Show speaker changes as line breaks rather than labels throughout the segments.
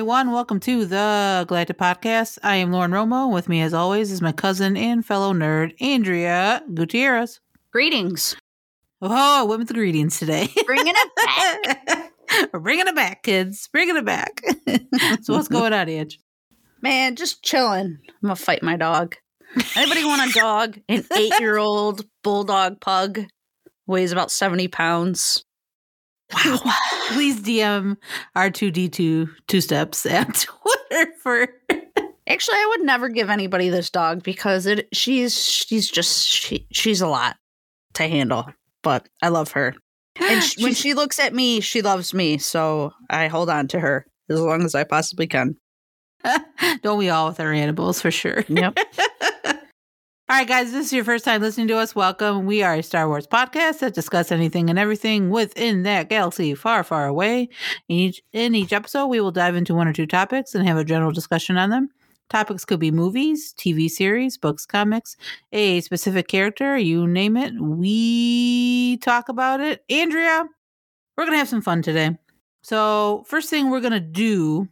everyone. Welcome to the Galactic Podcast. I am Lauren Romo. With me, as always, is my cousin and fellow nerd, Andrea Gutierrez.
Greetings.
Oh, I went with the greetings today.
Bringing it back.
We're bringing it back, kids. Bringing it back. so, what's going on, Edge?
Man, just chilling. I'm going to fight my dog. Anybody want a dog? An eight year old bulldog pug weighs about 70 pounds.
Wow. Please DM R2D2 two steps at Twitter for.
Actually, I would never give anybody this dog because it she's she's just she, she's a lot to handle. But I love her. And she, when she looks at me, she loves me. So I hold on to her as long as I possibly can.
Don't we all with our animals for sure?
Yep.
All right, guys, this is your first time listening to us. Welcome. We are a Star Wars podcast that discuss anything and everything within that galaxy far, far away. In each, in each episode, we will dive into one or two topics and have a general discussion on them. Topics could be movies, TV series, books, comics, a specific character, you name it. We talk about it. Andrea, we're going to have some fun today. So, first thing we're going to do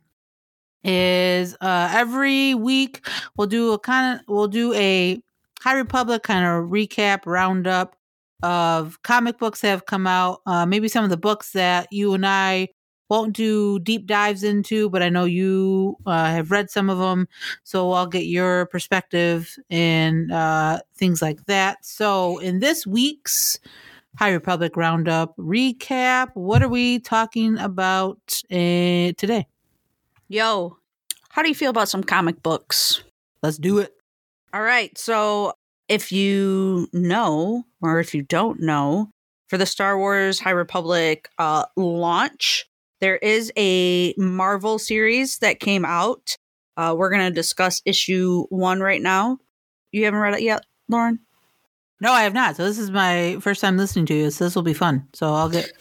is uh every week we'll do a kind of we'll do a High Republic kind of recap roundup of comic books that have come out. Uh, maybe some of the books that you and I won't do deep dives into, but I know you uh, have read some of them. So I'll get your perspective and uh, things like that. So in this week's High Republic Roundup recap, what are we talking about uh, today?
Yo, how do you feel about some comic books?
Let's do it.
All right. So, if you know, or if you don't know, for the Star Wars High Republic uh, launch, there is a Marvel series that came out. Uh, we're going to discuss issue one right now. You haven't read it yet, Lauren?
No, I have not. So this is my first time listening to you. So this will be fun. So I'll get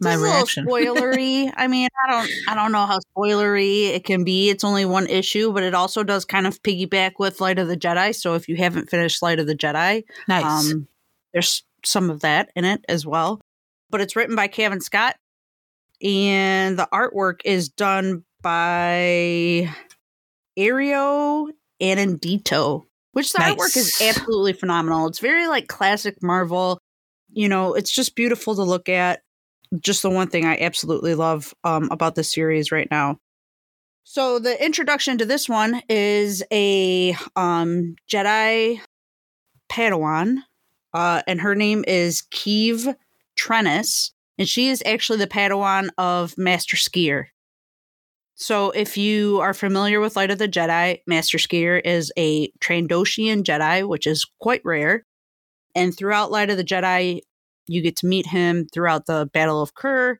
my
This
reaction.
A little spoilery. I mean, I don't, I don't know how spoilery it can be. It's only one issue, but it also does kind of piggyback with Light of the Jedi. So if you haven't finished Light of the Jedi,
nice.
um, there's some of that in it as well. But it's written by Cavan Scott, and the artwork is done by Ario Anindito, which the artwork is absolutely phenomenal. It's very like classic Marvel. You know, it's just beautiful to look at. Just the one thing I absolutely love um, about this series right now. So the introduction to this one is a um, Jedi Padawan, uh, and her name is Keeve Trennis, and she is actually the Padawan of Master Sskeer. So, if you are familiar with Light of the Jedi, Master Sskeer is a Trandoshan Jedi, which is quite rare. And throughout Light of the Jedi, you get to meet him throughout the Battle of Kur.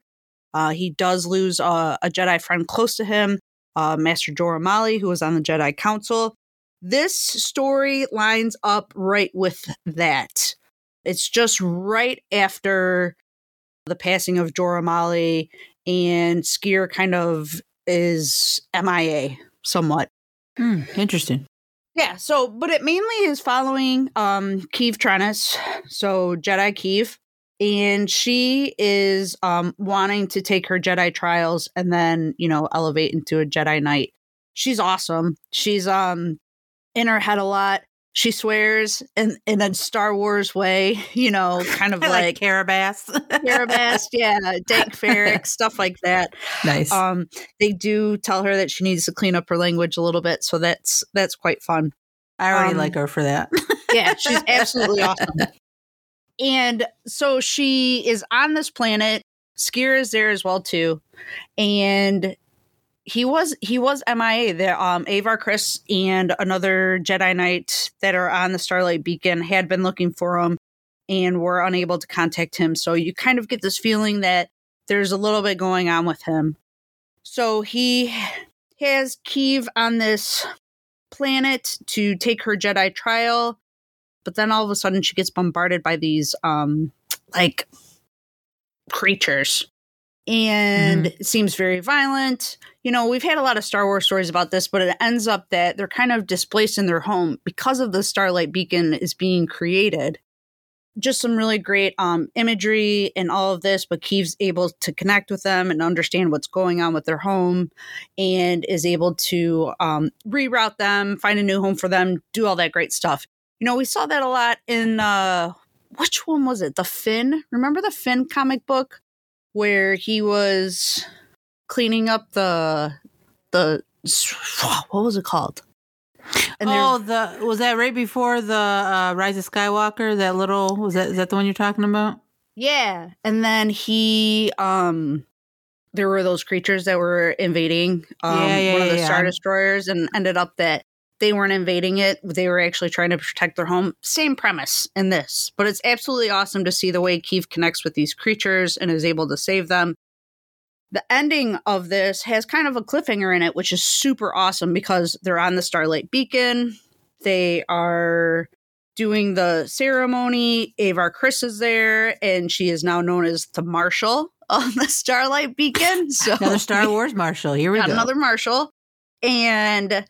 Uh, he does lose uh, a Jedi friend close to him, uh, Master Jora Malli, who was on the Jedi Council. This story lines up right with that. It's just right after the passing of Jora Malli, and Sskeer kind of is MIA somewhat.
Hmm, interesting.
Yeah, so but it mainly is following um Keeve Trennis, so Jedi Keeve, and she is um wanting to take her Jedi trials and then, you know, elevate into a Jedi Knight. She's awesome. She's um in her head a lot. She swears in in a Star Wars way, you know, kind of
like
like
Karabast.
Karabast, yeah, Dank farrik, stuff like that.
nice.
Um, they do tell her that she needs to clean up her language a little bit, so that's that's quite fun.
I already
um,
like her for that.
Yeah, she's absolutely awesome. And so she is on this planet. Sskeer is there as well too, and he was he was MIA. The um Avar Kriss and another Jedi Knight that are on the Starlight Beacon had been looking for him and were unable to contact him. So you kind of get this feeling that there's a little bit going on with him. So he has Keeve on this planet to take her Jedi trial, but then all of a sudden she gets bombarded by these um like creatures. And it seems very violent. You know, we've had a lot of Star Wars stories about this, but it ends up that they're kind of displaced in their home because of the Starlight Beacon is being created. just some really great um, imagery and all of this, but Keeve's able to connect with them and understand what's going on with their home and is able to um, reroute them, find a new home for them, do all that great stuff. You know, we saw that a lot in uh, which one was it? The Finn. Remember the Finn comic book where he was cleaning up the the what was it called?
And oh, the was that right before the uh, Rise of Skywalker? That little was that is that the one you're talking about?
Yeah, and then he um there were those creatures that were invading um, yeah, yeah, one of the yeah, star destroyers and ended up that they weren't invading it they were actually trying to protect their home same premise in this but it's absolutely awesome to see the way Keeve connects with these creatures and is able to save them the ending of this has kind of a cliffhanger in it, which is super awesome because they're on the Starlight Beacon. They are doing the ceremony. Avar Kriss is there, and she is now known as the Marshal of the Starlight Beacon. So
another Star Wars Marshal. Here we go.
Another Marshal. And,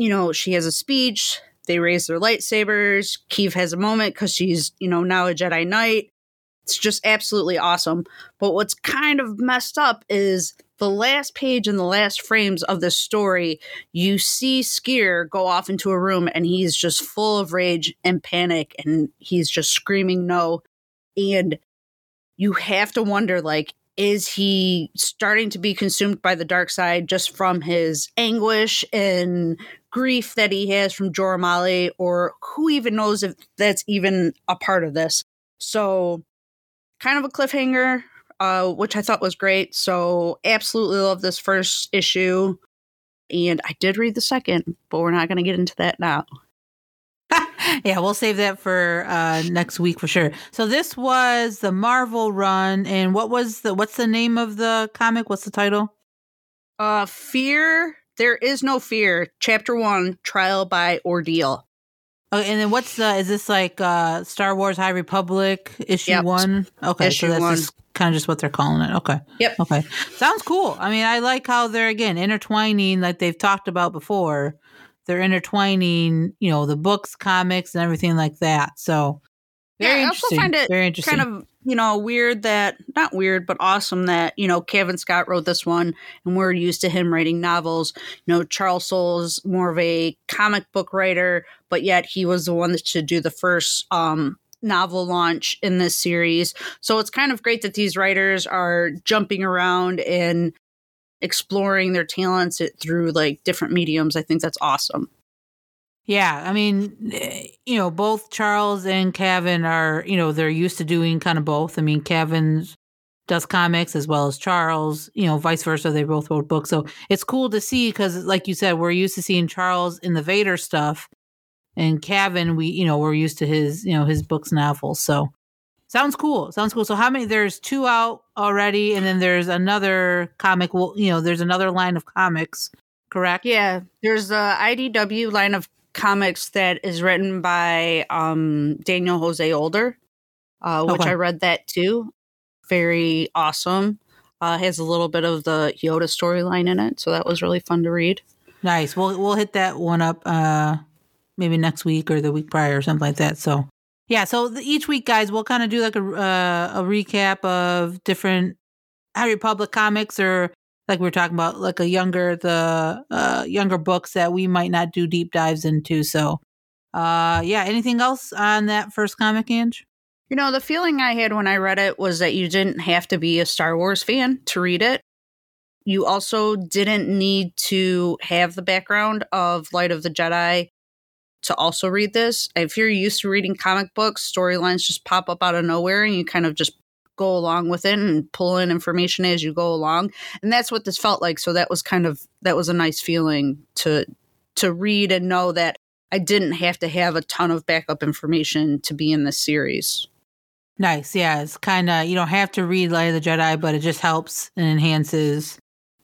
you know, she has a speech. They raise their lightsabers. Keeve has a moment because she's, you know, now a Jedi Knight. It's just absolutely awesome. But what's kind of messed up is the last page and the last frames of the story, you see Sskeer go off into a room and he's just full of rage and panic and he's just screaming no. And you have to wonder like, is he starting to be consumed by the dark side just from his anguish and grief that he has from Jora Malli, or who even knows if that's even a part of this? So kind of a cliffhanger, uh, which I thought was great. So, absolutely love this first issue. And I did read the second, but we're not going to get into that now.
yeah, we'll save that for uh, next week for sure. So this was the Marvel run, and what was the what's the name of the comic? What's the title?
Uh, Fear. There is no fear. Chapter one: Trial by Ordeal.
Okay, and then what's the? Is this like uh Star Wars High Republic issue yep. one? Okay, issue so that's one. just kind of just what they're calling it. Okay.
Yep.
Okay. Sounds cool. I mean, I like how they're again intertwining, like they've talked about before. They're intertwining, you know, the books, comics, and everything like that. So very
yeah, I also find it very interesting. kind of you know weird that not weird but awesome that you know Cavan Scott wrote this one and we're used to him writing novels. You know Charles Soule's more of a comic book writer, but yet he was the one that should do the first um, novel launch in this series. So it's kind of great that these writers are jumping around and exploring their talents through like different mediums. I think that's awesome.
Yeah, I mean, eh, you know, both Charles and Cavan are, you know, they're used to doing kind of both. I mean, Cavan does comics as well as Charles, you know, vice versa. They both wrote books. So it's cool to see because, like you said, we're used to seeing Charles in the Vader stuff. And Cavan, we, you know, we're used to his, you know, his books, and novels. So sounds cool. Sounds cool. So how many, there's two out already. And then there's another comic, well, you know, there's another line of comics, correct?
Yeah. There's a IDW line of comics that is written by um, Daniel Jose Older, uh, which okay. I read that too. Very awesome. Uh, has a little bit of the Yoda storyline in it, so that was really fun to read.
Nice. We'll we'll hit that one up uh, maybe next week or the week prior or something like that. So yeah. So the, each week, guys, we'll kind of do like a uh, a recap of different High Republic comics or like we were talking about, like a younger the uh, younger books that we might not do deep dives into. So, uh, yeah. Anything else on that first comic, Ange?
You know, the feeling I had when I read it was that you didn't have to be a Star Wars fan to read it. You also didn't need to have the background of Light of the Jedi to also read this. If you're used to reading comic books, storylines just pop up out of nowhere and you kind of just go along with it and pull in information as you go along and that's what this felt like so that was kind of that was a nice feeling to to read and know that i didn't have to have a ton of backup information to be in this series
nice yeah it's kind of you don't have to read light of the jedi but it just helps and enhances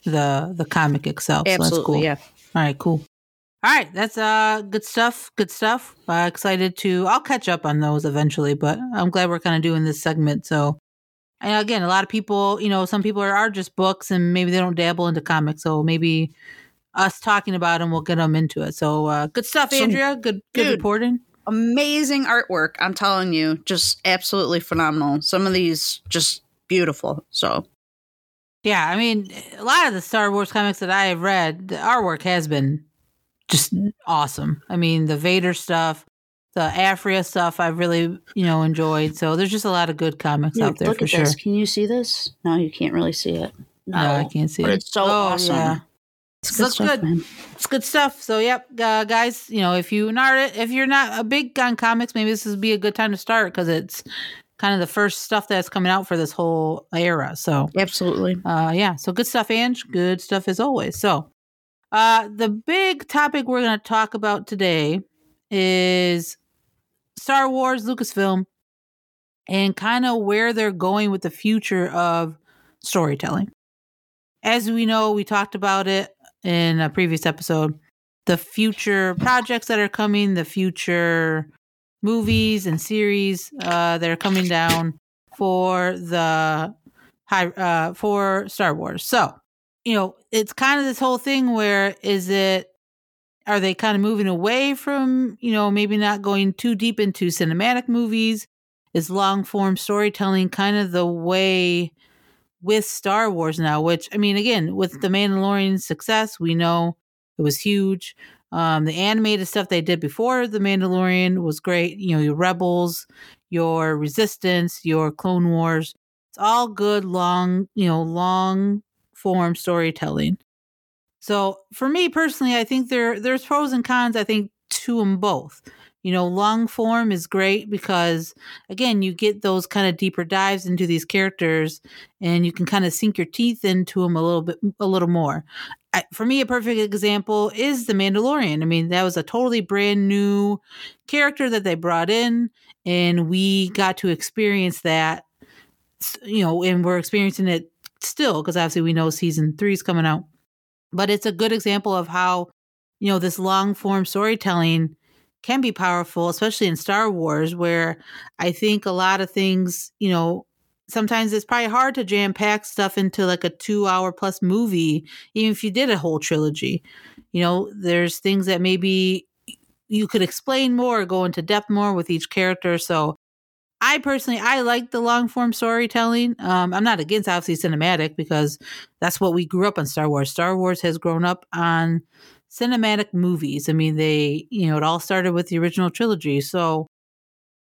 the the comic itself
absolutely
so cool.
yeah
all right cool all right, that's uh good stuff. Good stuff. Uh, excited to. I'll catch up on those eventually, but I'm glad we're kind of doing this segment so and again, a lot of people, you know, some people are, are just books and maybe they don't dabble into comics. So maybe us talking about them will get them into it. So uh, good stuff, Andrea. Good, good dude, reporting.
amazing artwork. I'm telling you, just absolutely phenomenal. Some of these just beautiful. So
Yeah, I mean, a lot of the Star Wars comics that I have read, the artwork has been just awesome. I mean, the Vader stuff, the Aphra stuff, I've really, you know, enjoyed. So there's just a lot of good comics out there
look
for
at
sure.
this. Can you see this? No, you can't really see it. No,
No, I can't see
but
it.
it's so
Oh,
awesome.
yeah.
It's
Looks good.
man.
It's good stuff. So, yep, uh, guys, you know, if you not if you're not a big on comics, maybe this would be a good time to start because it's kind of the first stuff that's coming out for this whole era. So,
Absolutely.
uh, yeah, so good stuff, Ange. Good stuff as always. So, uh, the big topic we're going to talk about today is Star Wars, Lucasfilm, and kind of where they're going with the future of storytelling. As we know, we talked about it in a previous episode. The future projects that are coming, the future movies and series uh, that are coming down for the high uh, for Star Wars. So, you know, it's kind of this whole thing where is it are they kind of moving away from, you know, maybe not going too deep into cinematic movies? Is long form storytelling kind of the way with Star Wars now, which I mean again, with the Mandalorian success, we know it was huge. Um, the animated stuff they did before the Mandalorian was great. You know, your Rebels, your Resistance, your Clone Wars. It's all good, long, you know, long form storytelling. So for me personally, I think there there's pros and cons. I think to them both. You know, long form is great because again, you get those kind of deeper dives into these characters, and you can kind of sink your teeth into them a little bit, a little more. For me, a perfect example is the Mandalorian. I mean, that was a totally brand new character that they brought in, and we got to experience that. You know, and we're experiencing it still because obviously we know season three is coming out. But it's a good example of how you know this long form storytelling can be powerful, especially in Star Wars, where I think a lot of things, you know, sometimes it's probably hard to jam pack stuff into like a two hour plus movie, even if you did a whole trilogy. You know, there's things that maybe you could explain more, go into depth more with each character. So I personally, I like the long form storytelling. Um, I'm not against obviously cinematic because that's what we grew up on Star Wars. Star Wars has grown up on cinematic movies. I mean, they, you know, it all started with the original trilogy. So,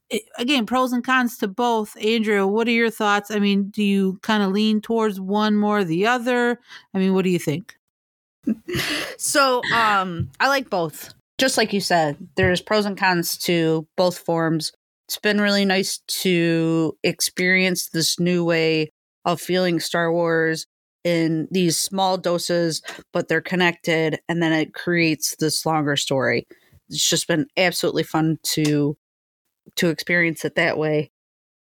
it, again, pros and cons to both. Andrea, what are your thoughts? I mean, do you kind of lean towards one more or the other? I mean, what do you think?
So, um, I like both. Just like you said, there's pros and cons to both forms. It's been really nice to experience this new way of feeling Star Wars in these small doses, but they're connected, and then it creates this longer story. It's just been absolutely fun to to experience it that way.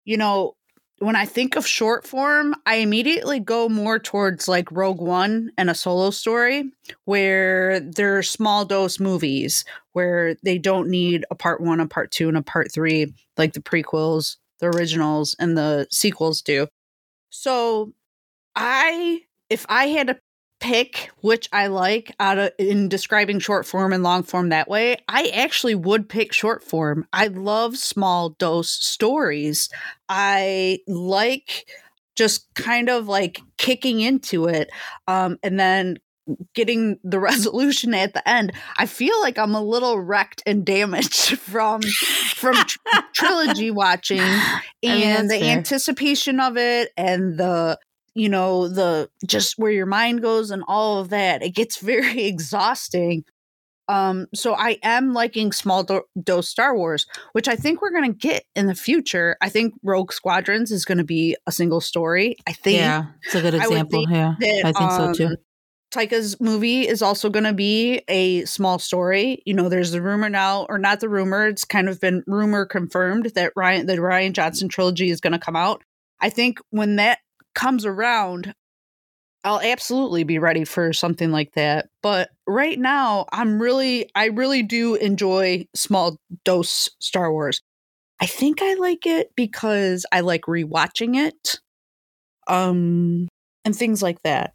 You know, when I think of short form, I immediately go more towards like Rogue One and a solo story where they're small dose movies where they don't need a part one, a part two, and a part three like the prequels, the originals, and the sequels do. So I if I had to pick which I like out of in describing short form and long form that way, I actually would pick short form. I love small dose stories. I like just kind of like kicking into it um and then getting the resolution at the end i feel like i'm a little wrecked and damaged from from tr- trilogy watching
I mean,
and the
fair.
anticipation of it and the you know the just where your mind goes and all of that it gets very exhausting um so i am liking small do- dose star wars which i think we're going to get in the future i think rogue squadrons is going to be a single story i think
yeah, it's a good example.
think
Yeah,
that,
I think so too.
um, Taika's movie is also going to be a small story. You know, there's the rumor now, or not the rumor. It's kind of been rumor confirmed that Ryan, the Rian Johnson trilogy is going to come out. I think when that comes around, I'll absolutely be ready for something like that. But right now, I'm really, I really do enjoy small dose Star Wars. I think I like it because I like rewatching it, um, and things like that.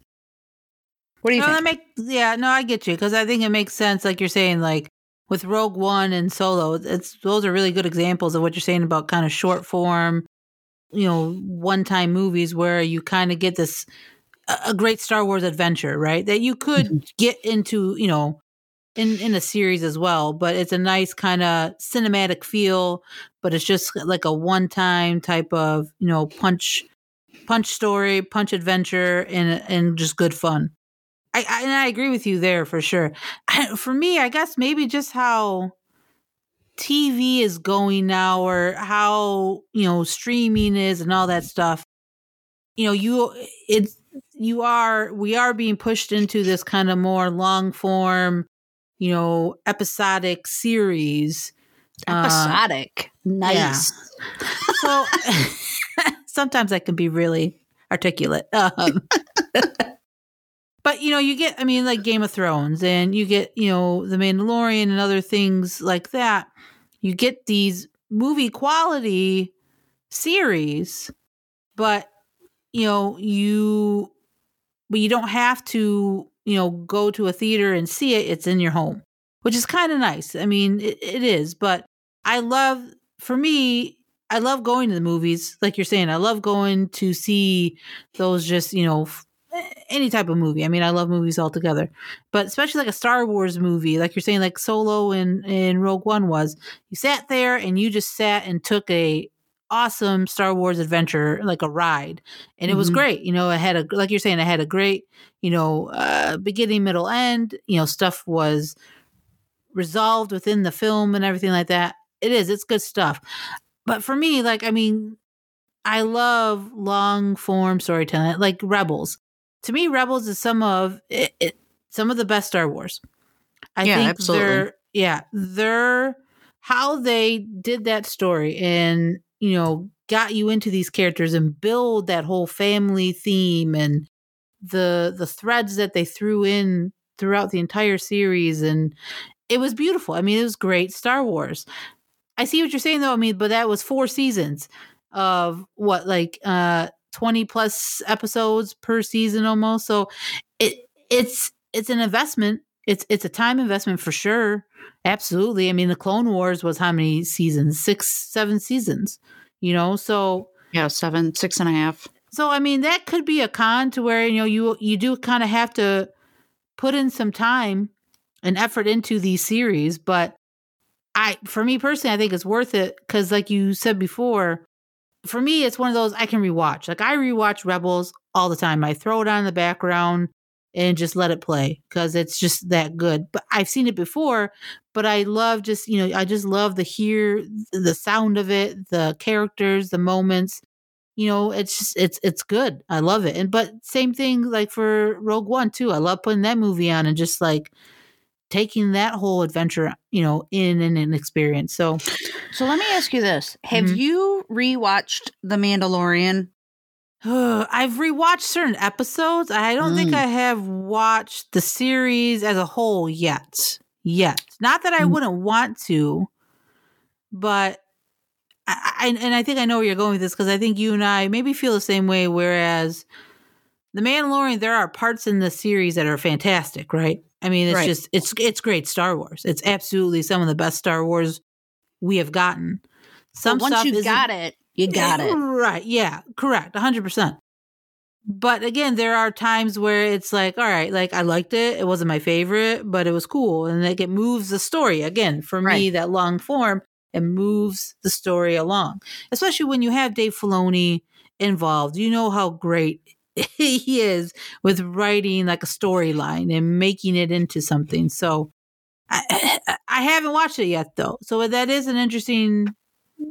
What do you
no,
think?
that make yeah, no, I get you because I think it makes sense. Like you're saying, like with Rogue One and Solo, it's those are really good examples of what you're saying about kind of short form, you know, one time movies where you kind of get this a great Star Wars adventure, right? That you could mm-hmm. get into, you know, in in a series as well, but it's a nice kind of cinematic feel, but it's just like a one time type of, you know, punch punch story, punch adventure and and just good fun. I, I and I agree with you there for sure. I, for me, I guess maybe just how TV is going now or how, you know, streaming is and all that stuff. You know, you it's you are we are being pushed into this kind of more long form, you know, episodic series.
Uh, episodic. Uh, nice.
Yeah. so sometimes I can be really articulate. Um, but you know, you get I mean like Game of Thrones and you get, you know, The Mandalorian and other things like that. You get these movie quality series, but you know, you but you don't have to, you know, go to a theater and see it. It's in your home, which is kind of nice. I mean, it, it is, but I love, for me, I love going to the movies. Like you're saying, I love going to see those just, you know, any type of movie. I mean, I love movies altogether, but especially like a Star Wars movie, like you're saying, like Solo and, and Rogue One was, you sat there and you just sat and took a awesome Star Wars adventure, like a ride, and it mm-hmm. was great. You know, it had a like you're saying, it had a great, you know, uh, beginning, middle, end. You know, stuff was resolved within the film and everything like that. It is, it's good stuff. But for me, like, I mean, I love long form storytelling, like Rebels. To me, Rebels is some of it, it some of the best Star Wars. I yeah, think absolutely. they're yeah, they're how they did that story and you know, got you into these characters and build that whole family theme and the the threads that they threw in throughout the entire series and it was beautiful. I mean, it was great Star Wars. I see what you're saying though. I mean, but that was four seasons of what like uh 20 plus episodes per season almost. So it it's it's an investment. It's it's a time investment for sure. Absolutely. I mean, the Clone Wars was how many seasons? Six, seven seasons. You know, so
yeah, seven, six and a half.
So I mean, that could be a con to where you know you you do kind of have to put in some time and effort into these series, but I, for me personally, I think it's worth it because, like you said before, for me, it's one of those I can rewatch. Like I rewatch Rebels all the time. I throw it on the background and just let it play because it's just that good. But I've seen it before, but I love just, you know, I just love the hear the sound of it, the characters, the moments. You know, it's just it's it's good. I love it. And but same thing like for Rogue One too. I love putting that movie on and just like taking that whole adventure, you know, in and an experience. So
So let me ask you this. Have mm-hmm. you rewatched The Mandalorian
I've rewatched certain episodes. I don't mm. think I have watched the series as a whole yet. Yet. Not that I mm. wouldn't want to, but I, I, and I think I know where you're going with this because I think you and I maybe feel the same way. Whereas the Mandalorian, there are parts in the series that are fantastic, right? I mean, it's right. just it's it's great Star Wars. It's absolutely some of the best Star Wars we have gotten.
Some but once you got it, you got it.
Right. Yeah. Correct. 100%. But again, there are times where it's like, all right, like I liked it. It wasn't my favorite, but it was cool. And like it moves the story. Again, for right. me, that long form, it moves the story along. Especially when you have Dave Filoni involved. You know how great he is with writing like a storyline and making it into something. So I, I haven't watched it yet though. So that is an interesting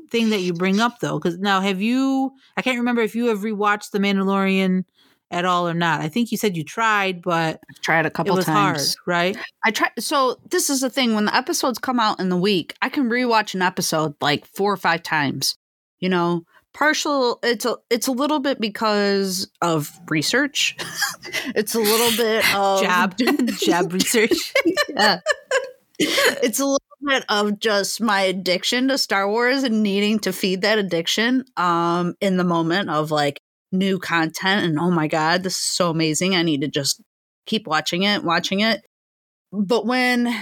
thing that you bring up though, because now have you? I can't remember if you have rewatched The Mandalorian at all or not. I think you said you tried, but
I've tried a couple times.
Hard, right?
I tried. So this is the thing: when the episodes come out in the week, I can rewatch an episode like four or five times. You know, partial. It's a it's a little bit because of research. it's a little bit of
job job research.
yeah. It's a little bit of just my addiction to Star Wars and needing to feed that addiction um, in the moment of like new content and oh my god, this is so amazing. I need to just keep watching it, watching it. But when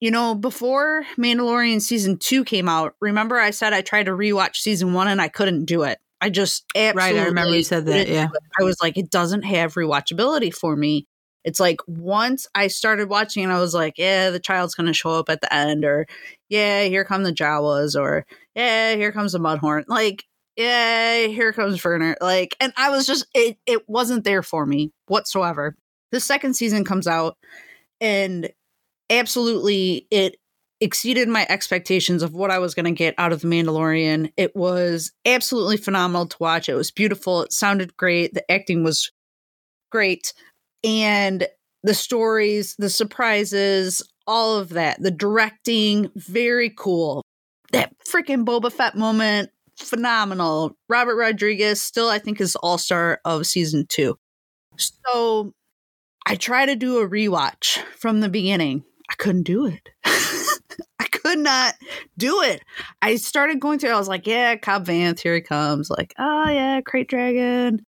you know, before Mandalorian season two came out, remember I said I tried to rewatch season one and I couldn't do it. I just absolutely
right. I remember you said that. Yeah.
I was like, it doesn't have rewatchability for me. It's like once I started watching and I was like, yeah, the child's going to show up at the end, or yeah, here come the Jawas, or yeah, here comes the Mudhorn. Like, yeah, here comes Werner. Like, and I was just, it, it wasn't there for me whatsoever. The second season comes out and absolutely it exceeded my expectations of what I was going to get out of The Mandalorian. It was absolutely phenomenal to watch. It was beautiful. It sounded great. The acting was great. And the stories, the surprises, all of that, the directing, very cool. That freaking Boba Fett moment, phenomenal. Robert Rodriguez, still, I think, is all star of season two. So I try to do a rewatch from the beginning. I couldn't do it. I could not do it. I started going through. I was like, "Yeah, Cobb Vanth, here he comes." Like, "Oh yeah, Krayt Dragon."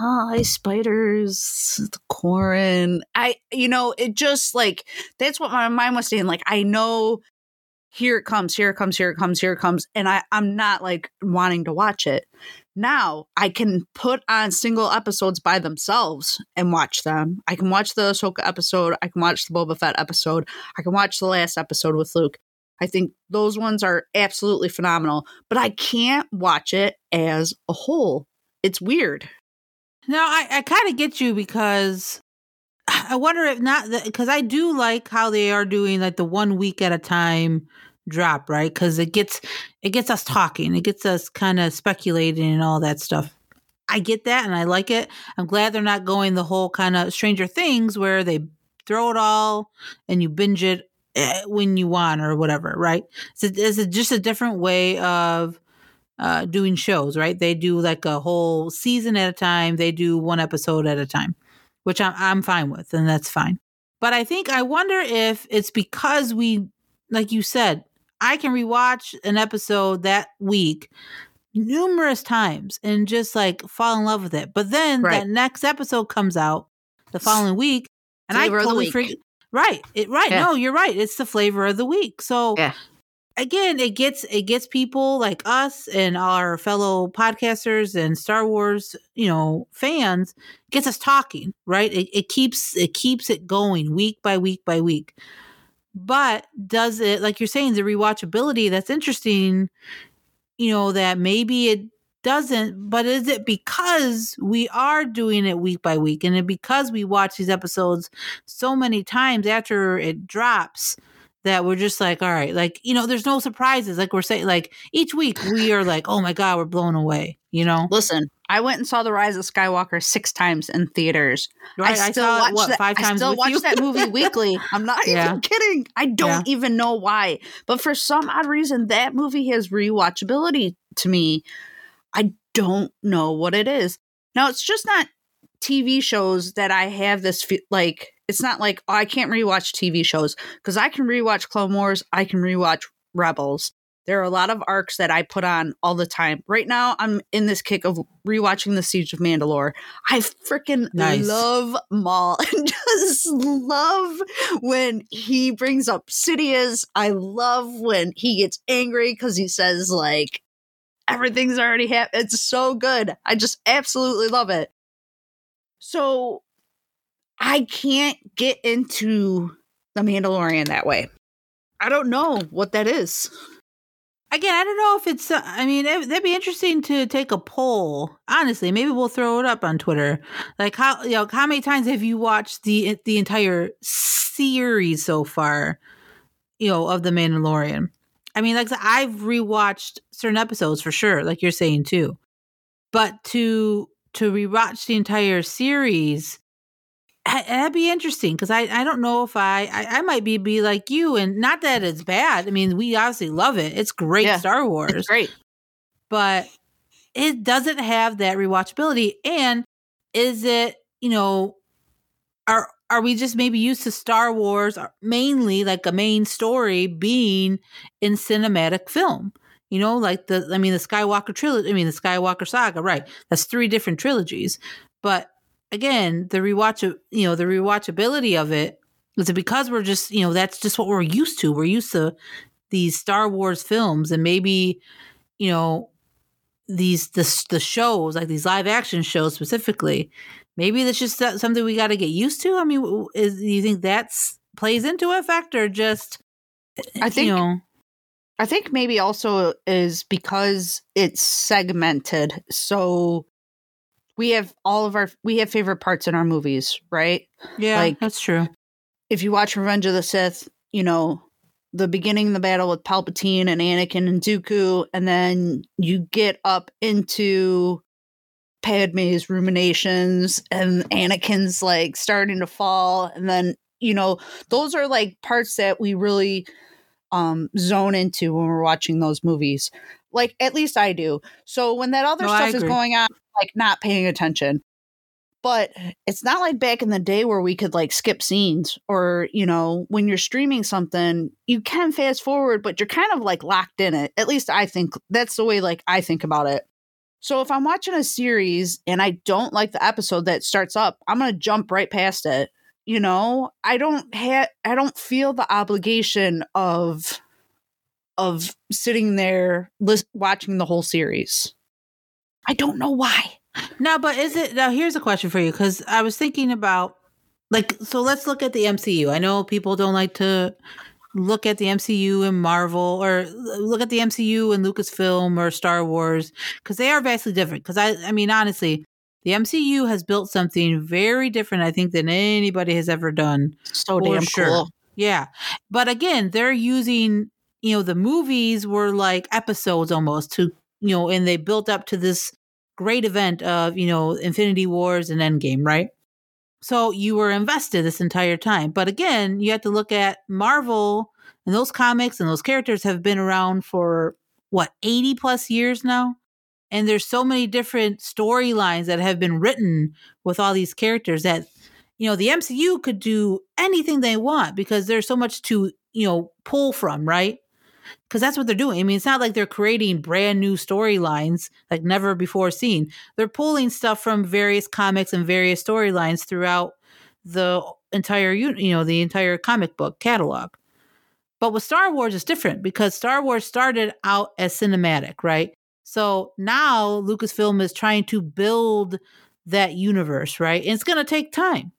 Oh, spiders, the Corin. I, you know, it just like that's what my mind was saying. Like, I know here it comes, here it comes, here it comes, here it comes, and I, I'm not like wanting to watch it. Now I can put on single episodes by themselves and watch them. I can watch the Ahsoka episode. I can watch the Boba Fett episode. I can watch the last episode with Luke. I think those ones are absolutely phenomenal, but I can't watch it as a whole. It's weird.
No, I, I kind of get you because I wonder if not because I do like how they are doing like the one week at a time drop, right? Because it gets it gets us talking, it gets us kind of speculating and all that stuff. I get that and I like it. I'm glad they're not going the whole kind of Stranger Things where they throw it all and you binge it eh, when you want or whatever, right? A, it's just a different way of uh, doing shows, right? They do like a whole season at a time. They do one episode at a time, which I'm I'm fine with, and that's fine. But I think I wonder if it's because we, like you said, I can rewatch an episode that week numerous times and just like fall in love with it. But then
Right.
that next episode comes out the following week, and
Flavor
I totally forget. Right, it, right.
Yeah.
No, you're right. It's the flavor of the week. So
Yeah.
again, it gets it gets people like us and our fellow podcasters and Star Wars, you know, fans gets us talking. Right, it, it keeps it keeps it going week by week by week. But does it, like you're saying, the rewatchability? That's interesting. You know that maybe it doesn't, but is it because we are doing it week by week, and because we watch these episodes so many times after it drops? that we're just like, all right, like, you know, there's no surprises. Like we're saying, like each week we are like, oh my God, we're blown away, you know?
Listen, I went and saw The Rise of Skywalker six times in theaters.
Right?
I still
saw
watch
it, what,
that.
five times
I still
with
watch
you?
that movie weekly. I'm not
Yeah.
even kidding. I don't even know why, but for some odd reason, that movie has rewatchability to me. I don't know what it is. Now, it's just not TV shows that I have this fe- like. It's not like oh, I can't rewatch TV shows because I can rewatch Clone Wars. I can rewatch Rebels. There are a lot of arcs that I put on all the time. Right now, I'm in this kick of rewatching the Siege of Mandalore. I freaking
Nice.
love Maul and just love when he brings up Sidious. I love when he gets angry because he says like everything's already happened. It's so good. I just absolutely love it. So I can't get into the Mandalorian that way. I don't know what that is.
Again, I don't know if it's, uh, I mean, it, that'd be interesting to take a poll. Honestly, maybe we'll throw it up on Twitter. Like, how, you know, how many times have you watched the, the entire series so far, you know, of The Mandalorian? I mean, like I've rewatched certain episodes for sure, like you're saying too. But to to rewatch the entire series, that'd be interesting because I, I don't know if I, I I might be be like you, and not that it's bad. I mean, we obviously love it. It's great
Yeah,
Star Wars,
It's great.
but it doesn't have that rewatchability. And is it you know are are we just maybe used to Star Wars uh, mainly like a main story being in cinematic film? You know, like the I mean the Skywalker trilogy. I mean the Skywalker saga. Right, that's three different trilogies. But again, the rewatch you know the rewatchability of it Is it because we're just, you know, that's just what we're used to? We're used to these Star Wars films and maybe, you know, these the the shows like these live action shows specifically. Maybe that's just something we got to get used to. I mean, is, do you think that's plays into a factor? Just
I think you know, I think maybe also is because it's segmented. So we have all of our we have favorite parts in our movies, right?
Yeah, like that's true.
If you watch Revenge of the Sith, you know, the beginning of the battle with Palpatine and Anakin and Dooku, and then you get up into Padme's ruminations and Anakin's like starting to fall, and then you know those are like parts that we really um zone into when we're watching those movies. Like at least I do. So when that other no, stuff is going on, like not paying attention. But it's not like back in the day where we could like skip scenes or, you know, when you're streaming something, you can fast forward, but you're kind of like locked in it. At least I think that's the way like I think about it. So if I'm watching a series and I don't like the episode that starts up, I'm going to jump right past it. You know, I don't have I don't feel the obligation of of sitting there list- watching the whole series. I don't know why.
No, but is it now? Here's a question for you because I was thinking about like so. Let's look at the MCU. I know people don't like to look at the MCU and Marvel or look at the MCU and Lucasfilm or Star Wars because they are vastly different. Because I, I mean, honestly, the MCU has built something very different, I think, than anybody has ever done.
So damn sure. cool.
Yeah, but again, they're using you know the movies were like episodes almost to you know, and they built up to this great event of, you know, Infinity Wars and Endgame, right? So you were invested this entire time. But again, you have to look at Marvel and those comics and those characters have been around for what, 80 plus years now? And there's so many different storylines that have been written with all these characters that, you know, the MCU could do anything they want because there's so much to, you know, pull from, right? Because that's what they're doing. I mean, it's not like they're creating brand new storylines like never before seen. They're pulling stuff from various comics and various storylines throughout the entire you know the entire comic book catalog. But with Star Wars, it's different because Star Wars started out as cinematic, right? So now Lucasfilm is trying to build that universe, right? And it's going to take time.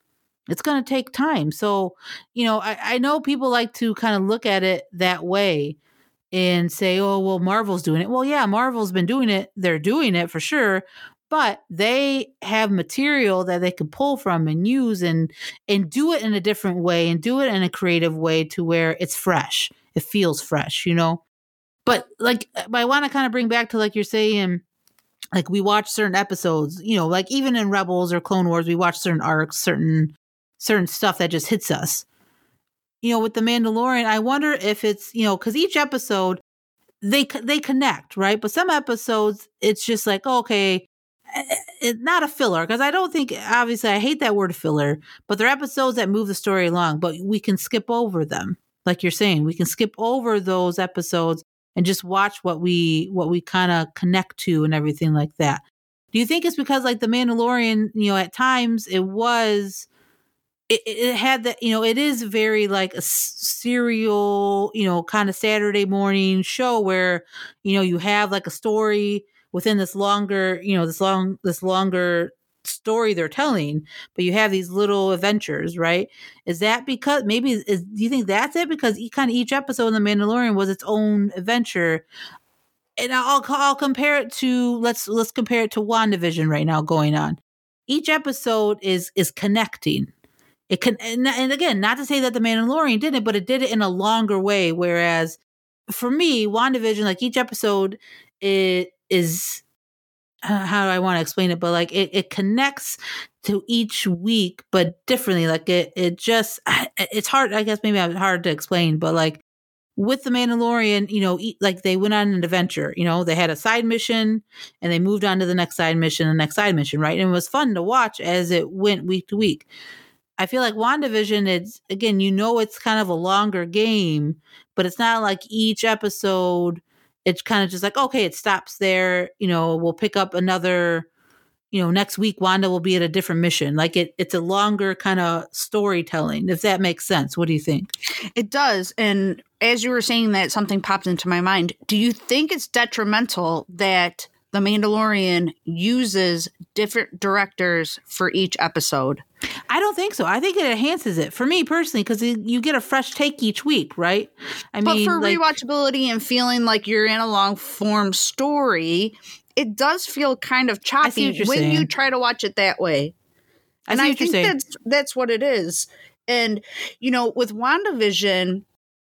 It's going to take time. So, you know, I, I know people like to kind of look at it that way and say, oh, well, Marvel's doing it. Well, yeah, Marvel's been doing it. They're doing it for sure. But they have material that they can pull from and use and and do it in a different way and do it in a creative way to where it's fresh. It feels fresh, you know? But like uh, but I want to kind of bring back to like you're saying, like we watch certain episodes, you know, like even in Rebels or Clone Wars, we watch certain arcs, certain certain stuff that just hits us you know, with the Mandalorian, I wonder if it's, you know, because each episode they they connect, right? But some episodes it's just like, okay, it's eh, eh, not a filler because I don't think obviously I hate that word filler, but they're episodes that move the story along, but we can skip over them. Like you're saying, we can skip over those episodes and just watch what we what we kind of connect to and everything like that. Do you think it's because like the Mandalorian, you know, at times it was it, it had that you know it is very like a serial you know kind of saturday morning show where you know you have like a story within this longer you know this long this longer story they're telling but you have these little adventures right? Is that because maybe is do you think that's it? Because kind of each episode in the mandalorian was its own adventure. And I'll I'll compare it to let's let's compare it to WandaVision right now going on. Each episode is is connecting, it can, and, and again, not to say that the Mandalorian did it, but it did it in a longer way. Whereas for me, WandaVision, like each episode, it is uh, how do I want to explain it, but like it, it connects to each week, but differently. Like it, it just, it's hard. I guess maybe it's hard to explain, but like with the Mandalorian, you know, like they went on an adventure. You know, they had a side mission and they moved on to the next side mission, the next side mission, right? And it was fun to watch as it went week to week. I feel like WandaVision, it's again, you know, it's kind of a longer game, but it's not like each episode, it's kind of just like, okay, it stops there. You know, we'll pick up another, you know, next week Wanda will be at a different mission. Like it, it's a longer kind of storytelling, if that makes sense. What do you think?
It does. And as you were saying that, something popped into my mind. Do you think it's detrimental that The Mandalorian uses different directors for each episode?
I don't think so. I think it enhances it for me personally because you get a fresh take each week, right?
I but mean, for like, rewatchability and feeling like you're in a long form story, it does feel kind of choppy when saying. you try to watch it that way. I and I think that's that's what it is. And you know, with WandaVision,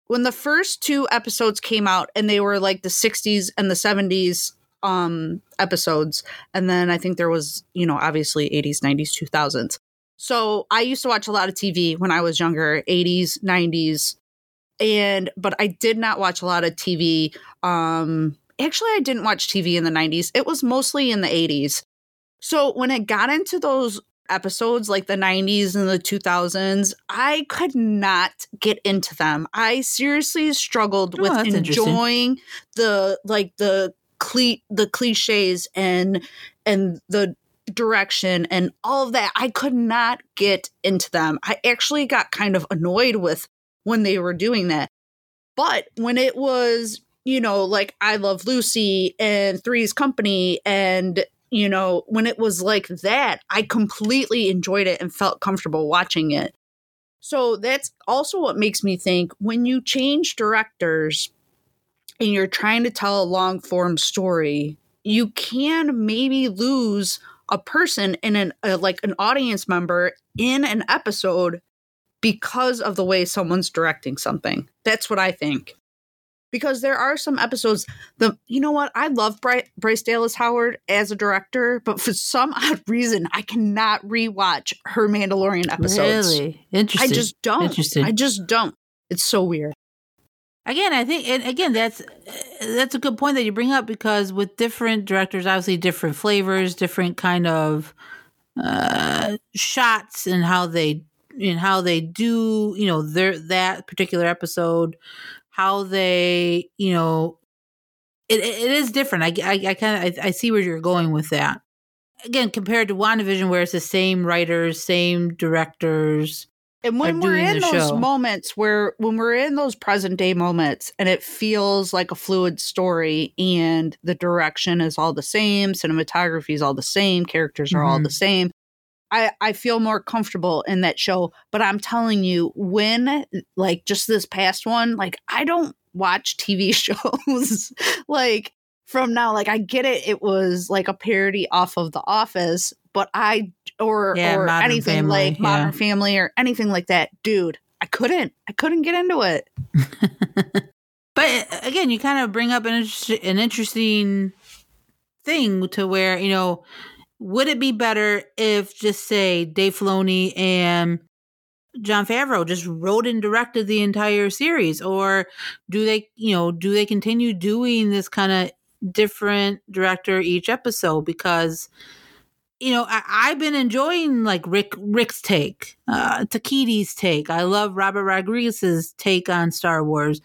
when the first two episodes came out and they were like the 60s and the 70s um episodes and then I think there was, you know, obviously 80s, 90s, 2000s. So I used to watch a lot of TV when I was younger, 80s, 90s. And but I did not watch a lot of TV um actually, I didn't watch TV in the 90s. It was mostly in the 80s. So when it got into those episodes like the 90s and the 2000s, I could not get into them. I seriously struggled oh, with enjoying the like the the cliches and and the direction and all of that. I could not get into them. I actually got kind of annoyed with when they were doing that. But when it was you know, like I Love Lucy and Three's Company and you know, when it was like that, I completely enjoyed it and felt comfortable watching it. So that's also what makes me think when you change directors and you're trying to tell a long form story, you can maybe lose a person in an uh, like an audience member in an episode because of the way someone's directing something. That's what I think. Because there are some episodes the you know what? I love Bry- bryce dallas howard as a director but for some odd reason i cannot rewatch her mandalorian episodes.
Really? Interesting.
I just don't. Interesting. I just don't. It's so weird
again i think and again that's that's a good point that you bring up because with different directors obviously different flavors different kind of uh shots and how they and how they do you know their that particular episode how they, you know, it, it is different. I, I, I kind of I, I see where you're going with that. Again, compared to WandaVision, where it's the same writers, same directors.
And when we're in those show. moments where when we're in those present day moments and it feels like a fluid story and the direction is all the same, cinematography is all the same, characters are mm-hmm. all the same. I, I feel more comfortable in that show. But I'm telling you, when like just this past one, like I don't watch TV shows like from now. Like I get it, it was like a parody off of The Office, but I or yeah, or anything family, like Modern yeah. Family or anything like that, dude. I couldn't. I couldn't get into it.
but uh, again, you kind of bring up an, inter- an interesting thing to where you know would it be better if just say Dave Filoni and Jon Favreau just wrote and directed the entire series, or do they, you know, do they continue doing this kind of different director each episode? Because you know, I, have been enjoying like Rick Rick's take, uh, Takiti's take. I love Robert Rodriguez's take on Star Wars.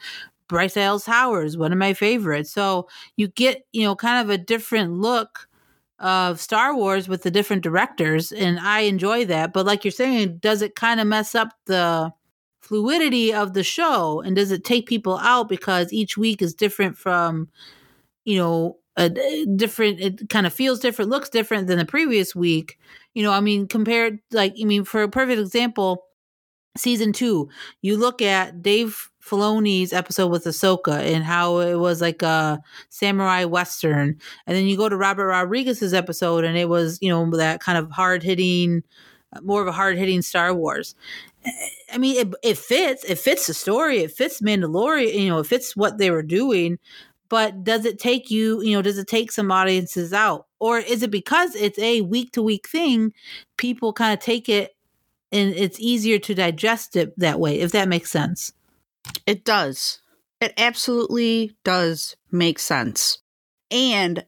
Bryce Dallas Howard's one of my favorites. So you get, you know, kind of a different look of Star Wars with the different directors, and I enjoy that. But like you're saying, does it kind of mess up the fluidity of the show, and does it take people out because each week is different from, you know, a, different? It kind of feels different, looks different than the previous week. You know, I mean, compared like I mean, for a perfect example, season two, you look at Dave Filoni's episode with Ahsoka and how it was like a samurai western, and then you go to Robert Rodriguez's episode and it was you know that kind of hard hitting, more of a hard hitting Star Wars. I mean, it, it fits. It fits the story. It fits Mandalorian. You know, it fits what they were doing. But does it take you? You know, does it take some audiences out, or is it because it's a week to week thing? People kind of take it and it's easier to digest it that way, if that makes sense.
It does. It absolutely does make sense. And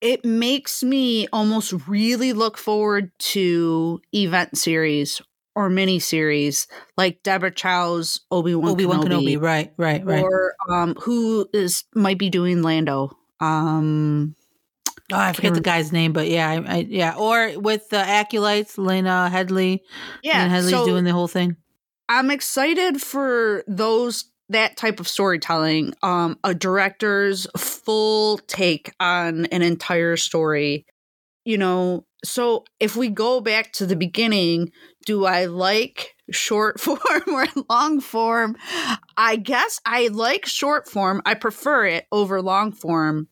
it makes me almost really look forward to event series or mini series like Deborah Chow's Obi Wan Obi Wan Kenobi. Kenobi.
Right, right, right.
Or um, who is might be doing Lando. Um,
Oh, I forget the guy's name, but yeah, I, I, yeah. Or with the acolytes, Lena Headley.
Yeah,
and Headey's
so
doing the whole thing.
I'm excited for those that type of storytelling. Um, a director's full take on an entire story. You know, so if we go back to the beginning, do I like short form or long form? I guess I like short form. I prefer it over long form,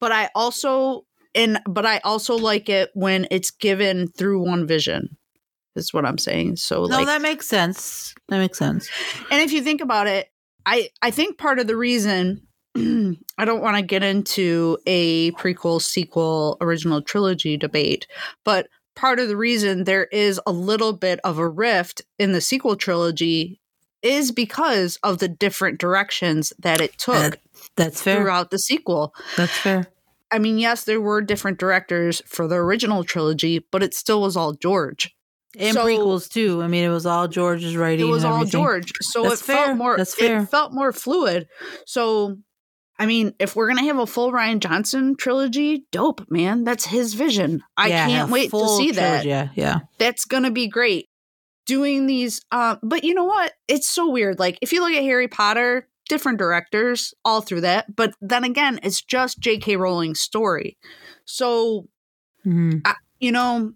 but I also and but I also like it when it's given through one vision. Is what I'm saying. So
No,
like,
that makes sense. That makes sense.
and if you think about it, I I think part of the reason I don't want to get into a prequel, sequel, original trilogy debate, but part of the reason there is a little bit of a rift in the sequel trilogy is because of the different directions that it took
That- that's fair.
throughout the sequel.
That's fair.
I mean, yes, there were different directors for the original trilogy, but it still was all George.
And
So-
prequels too. I mean, it was all George's writing.
it was all. George. So
That's
it
fair.
felt more
That's fair.
it felt more fluid. So I mean, if we're gonna have a full Rian Johnson trilogy, dope, man. That's his vision. I
Yeah,
can't wait to see that.
Yeah, yeah.
That's gonna be great. Doing these uh but you know what? It's so weird. Like if you look at Harry Potter, different directors all through that. But then again, it's just J.K. Rowling's story. So
Mhm.
you know,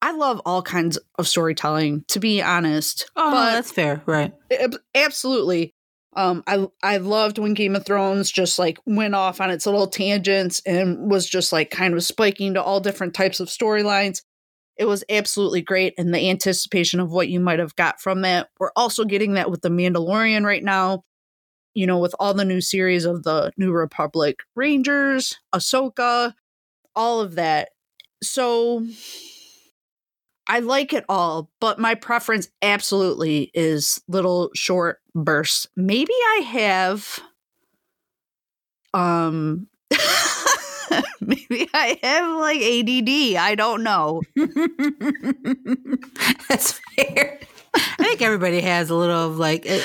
I love all kinds of storytelling, to be honest.
Oh,
but
that's fair. Right.
Ab- absolutely. Um, I I loved when Game of Thrones just like went off on its little tangents and was just like kind of spiking to all different types of storylines. It was absolutely great, and the anticipation of what you might have got from that. We're also getting that with the Mandalorian right now. You know, with all the new series of the New Republic Rangers, Ahsoka, all of that. So I like it all, but my preference absolutely is little short bursts. Maybe I have um maybe I have like ADD. I don't know.
That's fair. I think everybody has a little of like uh,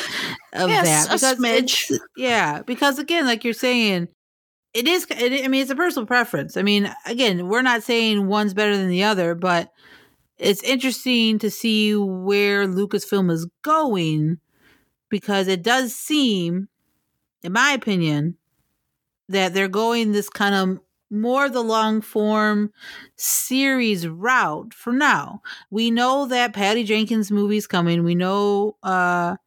of
Yes,
that
a
it's- yeah, because again, like you're saying, it is. It, I mean, it's a personal preference. I mean, again, we're not saying one's better than the other, but it's interesting to see where Lucasfilm is going because it does seem, in my opinion, that they're going this kind of more the long form series route for now. We know that Patty Jenkins movie is coming. We know uh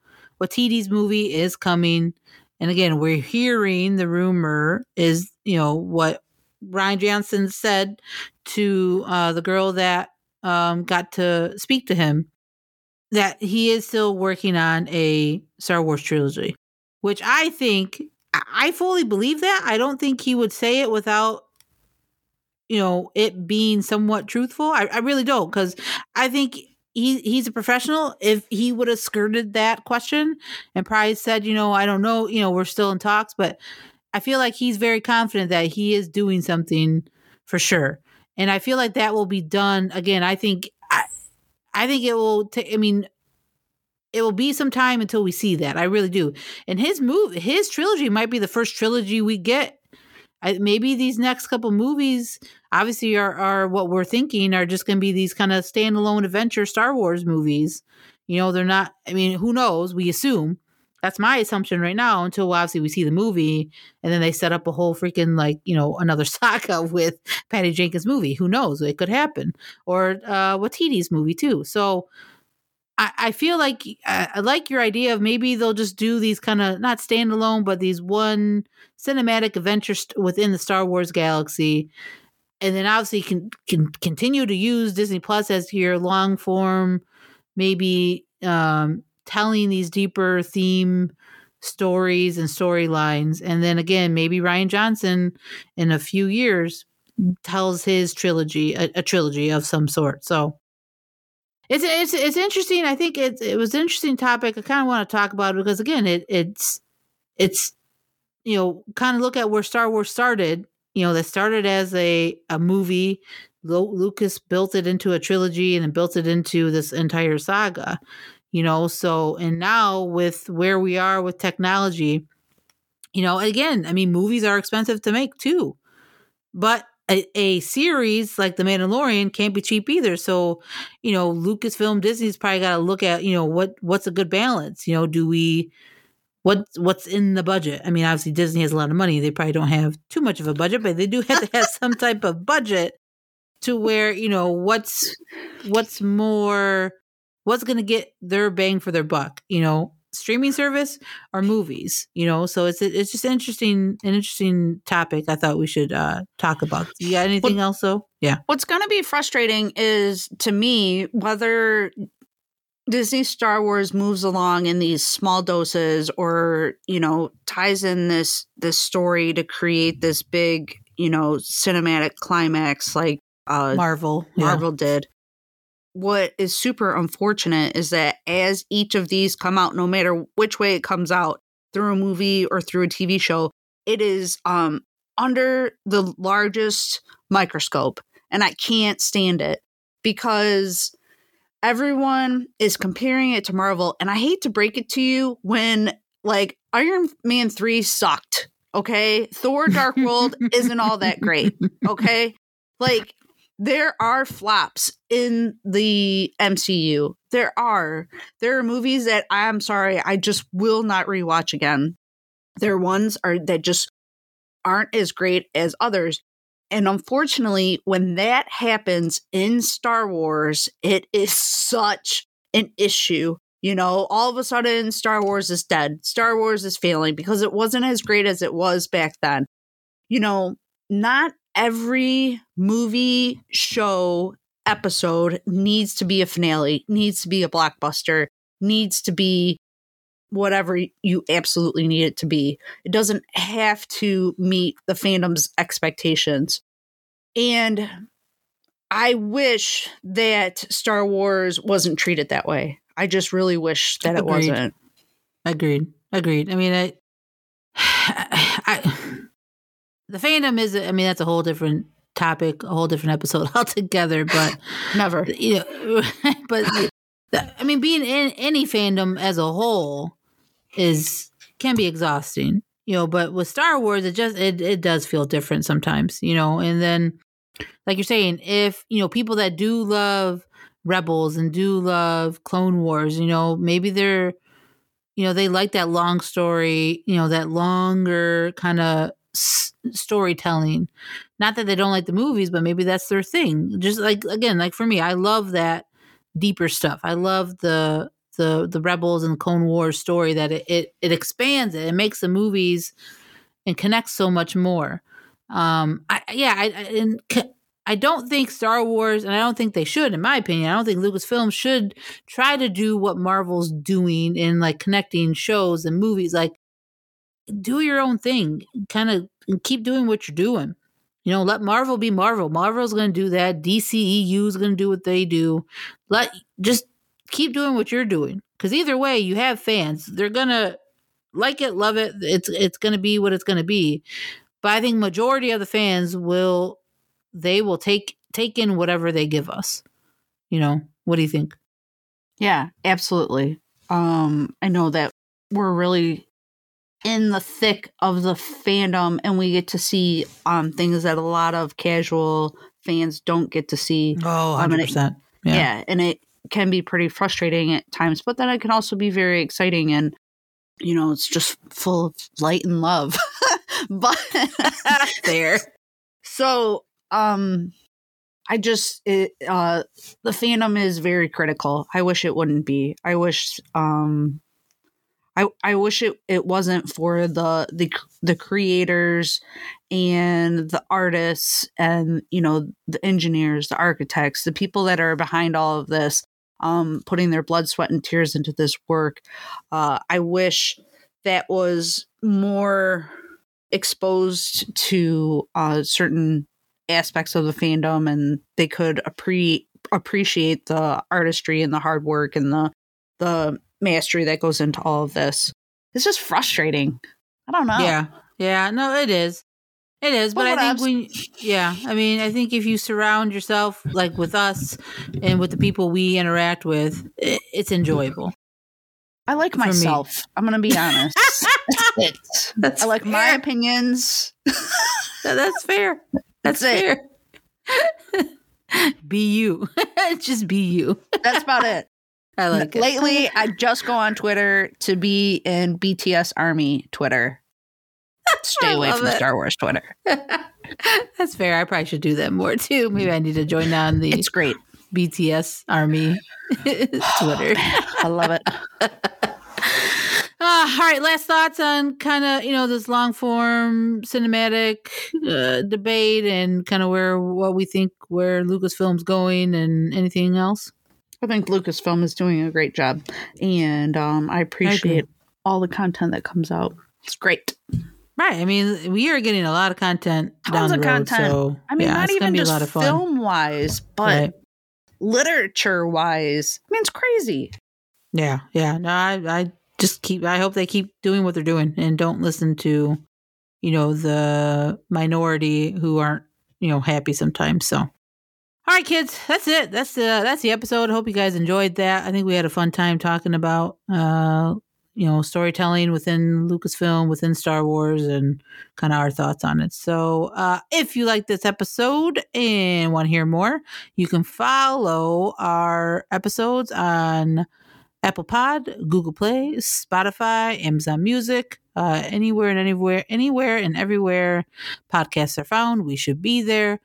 Waititi's movie is coming. And again, we're hearing the rumor is, you know, what Rian Johnson said to uh the girl that um got to speak to him that he is still working on a Star Wars trilogy, which I think I fully believe that. I don't think he would say it without you know it being somewhat truthful. I, I really don't because I think he he's a professional. If he would have skirted that question and probably said, you know, I don't know, you know, we're still in talks, but I feel like he's very confident that he is doing something for sure. And I feel like that will be done again. I think I, I think it will take. I mean, it will be some time until we see that. I really do. And his move, his trilogy might be the first trilogy we get. I, maybe these next couple movies, obviously, are are what we're thinking are just going to be these kind of standalone adventure Star Wars movies. You know, they're not. I mean, who knows? We assume that's my assumption right now. Until obviously we see the movie, and then they set up a whole freaking like you know another saga with Patty Jenkins' movie. Who knows? It could happen, or uh, Waititi's movie too. So. I, I feel like I, I like your idea of maybe they'll just do these kind of not standalone, but these one cinematic adventures within the Star Wars galaxy, and then obviously can can continue to use Disney Plus as your long form, maybe um, telling these deeper theme stories and storylines, and then again maybe Rian Johnson in a few years tells his trilogy a, a trilogy of some sort. So it's it's it's interesting. I think it it was an interesting topic. I kind of want to talk about it because again, it it's it's you know kind of look at where Star Wars started. You know, that started as a a movie. Lucas built it into a trilogy and then built it into this entire saga. You know, so and now with where we are with technology, you know, again, I mean, movies are expensive to make too, but a, a series like The Mandalorian can't be cheap either. So, you know, Lucasfilm Disney's probably got to look at, you know, what what's a good balance. You know, do we what what's in the budget? I mean, obviously Disney has a lot of money. They probably don't have too much of a budget, but they do have to have some type of budget to where you know what's what's more what's going to get their bang for their buck. You know, streaming service or movies. You know, so it's it's just interesting an interesting topic. I thought we should uh talk about. You got anything
What-
else? though? yeah.
What's going to be frustrating is to me whether Disney Star Wars moves along in these small doses or, you know, ties in this this story to create this big, you know, cinematic climax like uh
Marvel. yeah.
Marvel did. What is super unfortunate is that as each of these come out, no matter which way it comes out, through a movie or through a TV show, it is um under the largest microscope. And I can't stand it because everyone is comparing it to Marvel. And I hate to break it to you when like Iron Man 3 sucked. Okay. Thor Dark World isn't all that great. Okay. Like there are flops in the MCU. There are. There are movies that I'm sorry, I just will not rewatch again. There are ones are that just aren't as great as others. And unfortunately, when that happens in Star Wars, it is such an issue. You know, all of a sudden, Star Wars is dead. Star Wars is failing because it wasn't as great as it was back then. You know, not every movie, show, episode needs to be a finale, needs to be a blockbuster, needs to be whatever you absolutely need it to be. It doesn't have to meet the fandom's expectations. And I wish that Star Wars wasn't treated that way. I just really wish that it wasn't.
Agreed. Agreed. I mean, I, I, the fandom is. I mean, that's a whole different topic, a whole different episode altogether. But
Never.
you know, but I mean, being in any fandom as a whole is can be exhausting. You know, but with Star Wars, it just it it does feel different sometimes. You know, and then like you're saying, if you know people that do love Rebels and do love Clone Wars, you know, maybe they're you know they like that long story you know that longer kind of storytelling not that they don't like the movies but maybe that's their thing just like again like for me i love that deeper stuff i love the the the rebels and the clone wars story that it it, it expands it it makes the movies and connects so much more um i yeah i, I and I don't think Star Wars, and I don't think they should, in my opinion. I don't think Lucasfilm should try to do what Marvel's doing in like connecting shows and movies. Like, do your own thing. Kind of keep doing what you're doing. You know, let Marvel be Marvel. Marvel's going to do that. DCEU is going to do what they do. Let just keep doing what you're doing. Because either way, you have fans. They're gonna like it, love it. It's it's going to be what it's going to be. But I think majority of the fans will they will take take in whatever they give us. You know, what do you think?
Yeah, absolutely. Um, I know that we're really in the thick of the fandom and we get to see um things that a lot of casual fans don't get to see.
Oh,
I'm gonna-
100%.
Yeah.
Yeah.
and it can be pretty frustrating at times, but then it can also be very exciting and you know, it's just full of light and love. but
there.
so um I just it uh the fandom is very critical. I wish it wouldn't be. I wish um I I wish it it wasn't for the the the creators and the artists and you know the engineers, the architects, the people that are behind all of this um putting their blood, sweat and tears into this work. Uh I wish that was more exposed to uh certain aspects of the fandom and they could appre- appreciate the artistry and the hard work and the the mastery that goes into all of this. It's just frustrating. I don't know.
Yeah. Yeah. No, it is. It is. But
Well,
I think
whatevs.
when, yeah, I mean, I think if you surround yourself like with us and with the people we interact with, i it's enjoyable.
I like
For me.
myself. I'm going to be honest. That's it.
That's
I like my opinions.
That's fair. That's,
That's
fair. be you. just be you.
That's about it.
I like it.
Lately, I just go on Twitter to be in BTS Army Twitter. Stay away from
it.
Star Wars Twitter.
That's fair. I probably should do that more too. Maybe I need to join on the
It's great.
BTS Army Twitter.
I love it.
Uh, all right, last thoughts on kind of you know this long form cinematic uh, debate and kind of where what we think where Lucasfilm's going and anything else.
I think Lucasfilm is doing a great job, and um, I appreciate all the content that comes out. It's great.
Right. I mean, we are getting a lot of content
Tons
down
of
the road.
content.
So
I mean,
yeah,
not even just
lot of fun.
film wise, but
Right.
literature wise. I mean, it's crazy.
Yeah, yeah. No, I, I just keep. I hope they keep doing what they're doing and don't listen to, you know, the minority who aren't, you know, happy sometimes. So, all right, kids, that's it. That's the that's the episode. Hope you guys enjoyed that. I think we had a fun time talking about, uh, you know, storytelling within Lucasfilm, within Star Wars, and kind of our thoughts on it. So, uh, if you like this episode and want to hear more, you can follow our episodes on Apple Pod, Google Play, Spotify, Amazon Music, uh, anywhere and anywhere, anywhere and everywhere podcasts are found. We should be there.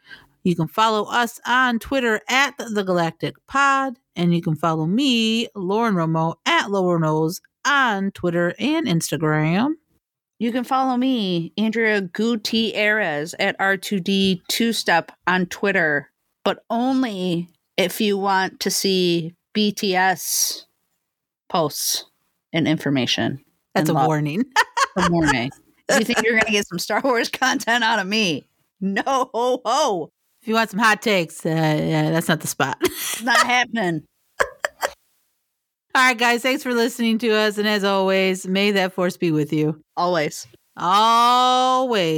You can follow us on Twitter at the Galactic Pod, and you can follow me, Lauren Romo, at Lower Nose on Twitter and Instagram.
You can follow me, Andrea Gutierrez, at R2D Two Step on Twitter, but only if you want to see BTS posts and information.
That's
and
a
love.
warning.
Good morning. you think you're going to get some Star Wars content out of me? No, ho, ho.
If you want some hot takes, uh, yeah, that's not the spot.
It's not happening.
All right, guys, thanks for listening to us. And as always, may that force be with you.
Always.
Always.